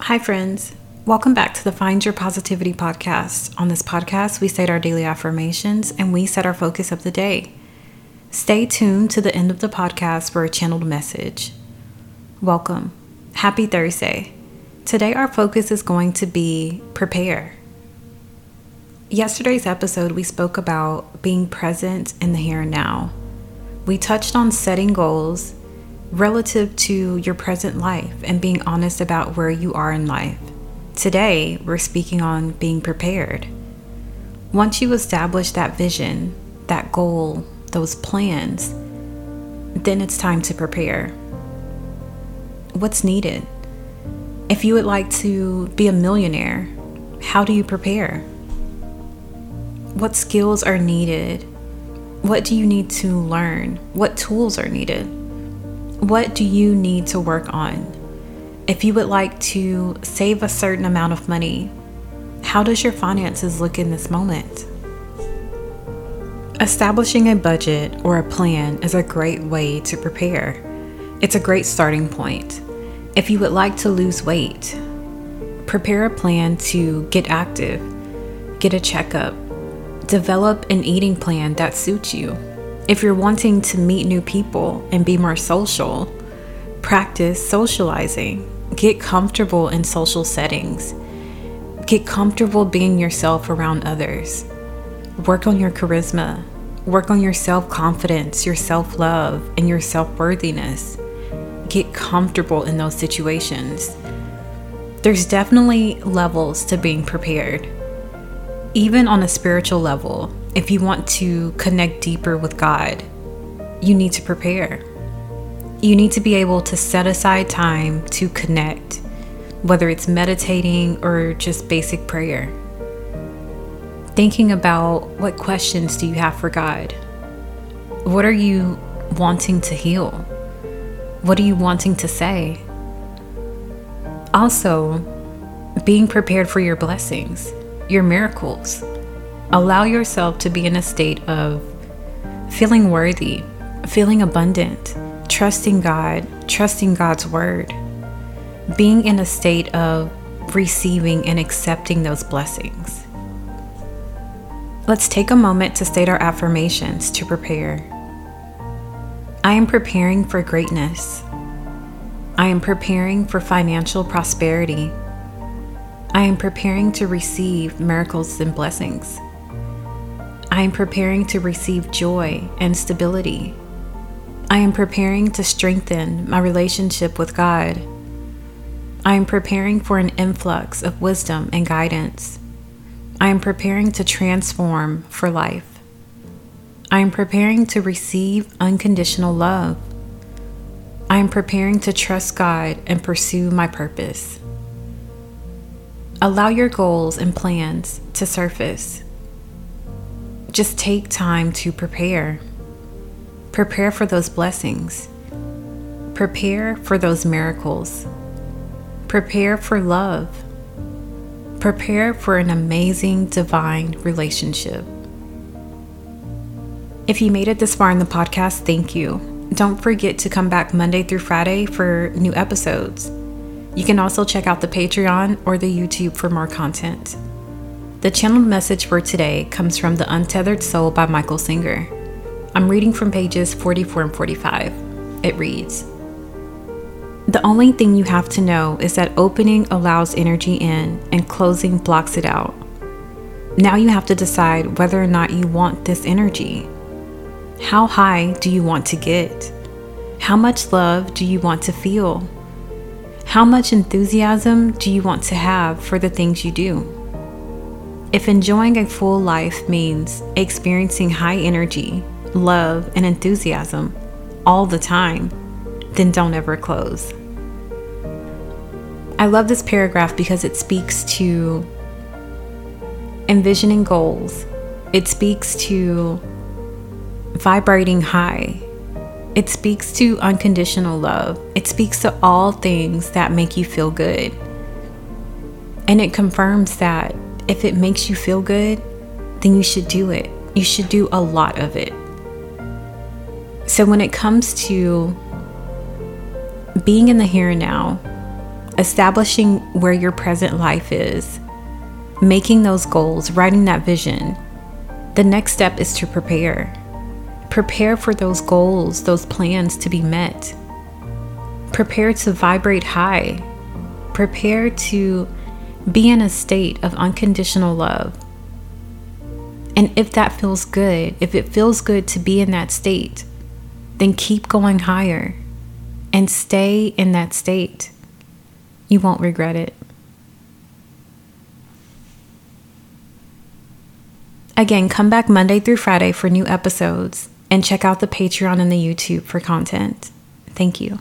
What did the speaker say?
Hi, friends. Welcome back to the Find Your Positivity podcast. On this podcast, we state our daily affirmations and we set our focus of the day. Stay tuned to the end of the podcast for a channeled message. Welcome. Happy Thursday. Today, our focus is going to be prepare. Yesterday's episode, we spoke about being present in the here and now. We touched on setting goals relative to your present life and being honest about where you are in life. Today, we're speaking on being prepared. Once you establish that vision, that goal, those plans, then it's time to prepare. What's needed? If you would like to be a millionaire, how do you prepare? What skills are needed? What do you need to learn? What tools are needed? What do you need to work on? If you would like to save a certain amount of money, how does your finances look in this moment? Establishing a budget or a plan is a great way to prepare. It's a great starting point. If you would like to lose weight, prepare a plan to get active, get a checkup, develop an eating plan that suits you. If you're wanting to meet new people and be more social, practice socializing. Get comfortable in social settings. Get comfortable being yourself around others. Work on your charisma. Work on your self confidence, your self love, and your self worthiness. Get comfortable in those situations. There's definitely levels to being prepared. Even on a spiritual level, if you want to connect deeper with God, you need to prepare. You need to be able to set aside time to connect, whether it's meditating or just basic prayer. Thinking about what questions do you have for God? What are you wanting to heal? What are you wanting to say? Also, being prepared for your blessings, your miracles. Allow yourself to be in a state of feeling worthy, feeling abundant, trusting God, trusting God's word, being in a state of receiving and accepting those blessings. Let's take a moment to state our affirmations to prepare. I am preparing for greatness. I am preparing for financial prosperity. I am preparing to receive miracles and blessings. I am preparing to receive joy and stability. I am preparing to strengthen my relationship with God. I am preparing for an influx of wisdom and guidance. I am preparing to transform for life. I am preparing to receive unconditional love. I am preparing to trust God and pursue my purpose. Allow your goals and plans to surface just take time to prepare. Prepare for those blessings. Prepare for those miracles. Prepare for love. Prepare for an amazing divine relationship. If you made it this far in the podcast, thank you. Don't forget to come back Monday through Friday for new episodes. You can also check out the Patreon or the YouTube for more content. The channeled message for today comes from The Untethered Soul by Michael Singer. I'm reading from pages 44 and 45. It reads The only thing you have to know is that opening allows energy in and closing blocks it out. Now you have to decide whether or not you want this energy. How high do you want to get? How much love do you want to feel? How much enthusiasm do you want to have for the things you do? If enjoying a full life means experiencing high energy, love, and enthusiasm all the time, then don't ever close. I love this paragraph because it speaks to envisioning goals, it speaks to vibrating high, it speaks to unconditional love, it speaks to all things that make you feel good. And it confirms that if it makes you feel good, then you should do it. You should do a lot of it. So, when it comes to being in the here and now, establishing where your present life is, making those goals, writing that vision. The next step is to prepare. Prepare for those goals, those plans to be met. Prepare to vibrate high. Prepare to be in a state of unconditional love. And if that feels good, if it feels good to be in that state, then keep going higher and stay in that state. You won't regret it. Again, come back Monday through Friday for new episodes and check out the Patreon and the YouTube for content. Thank you.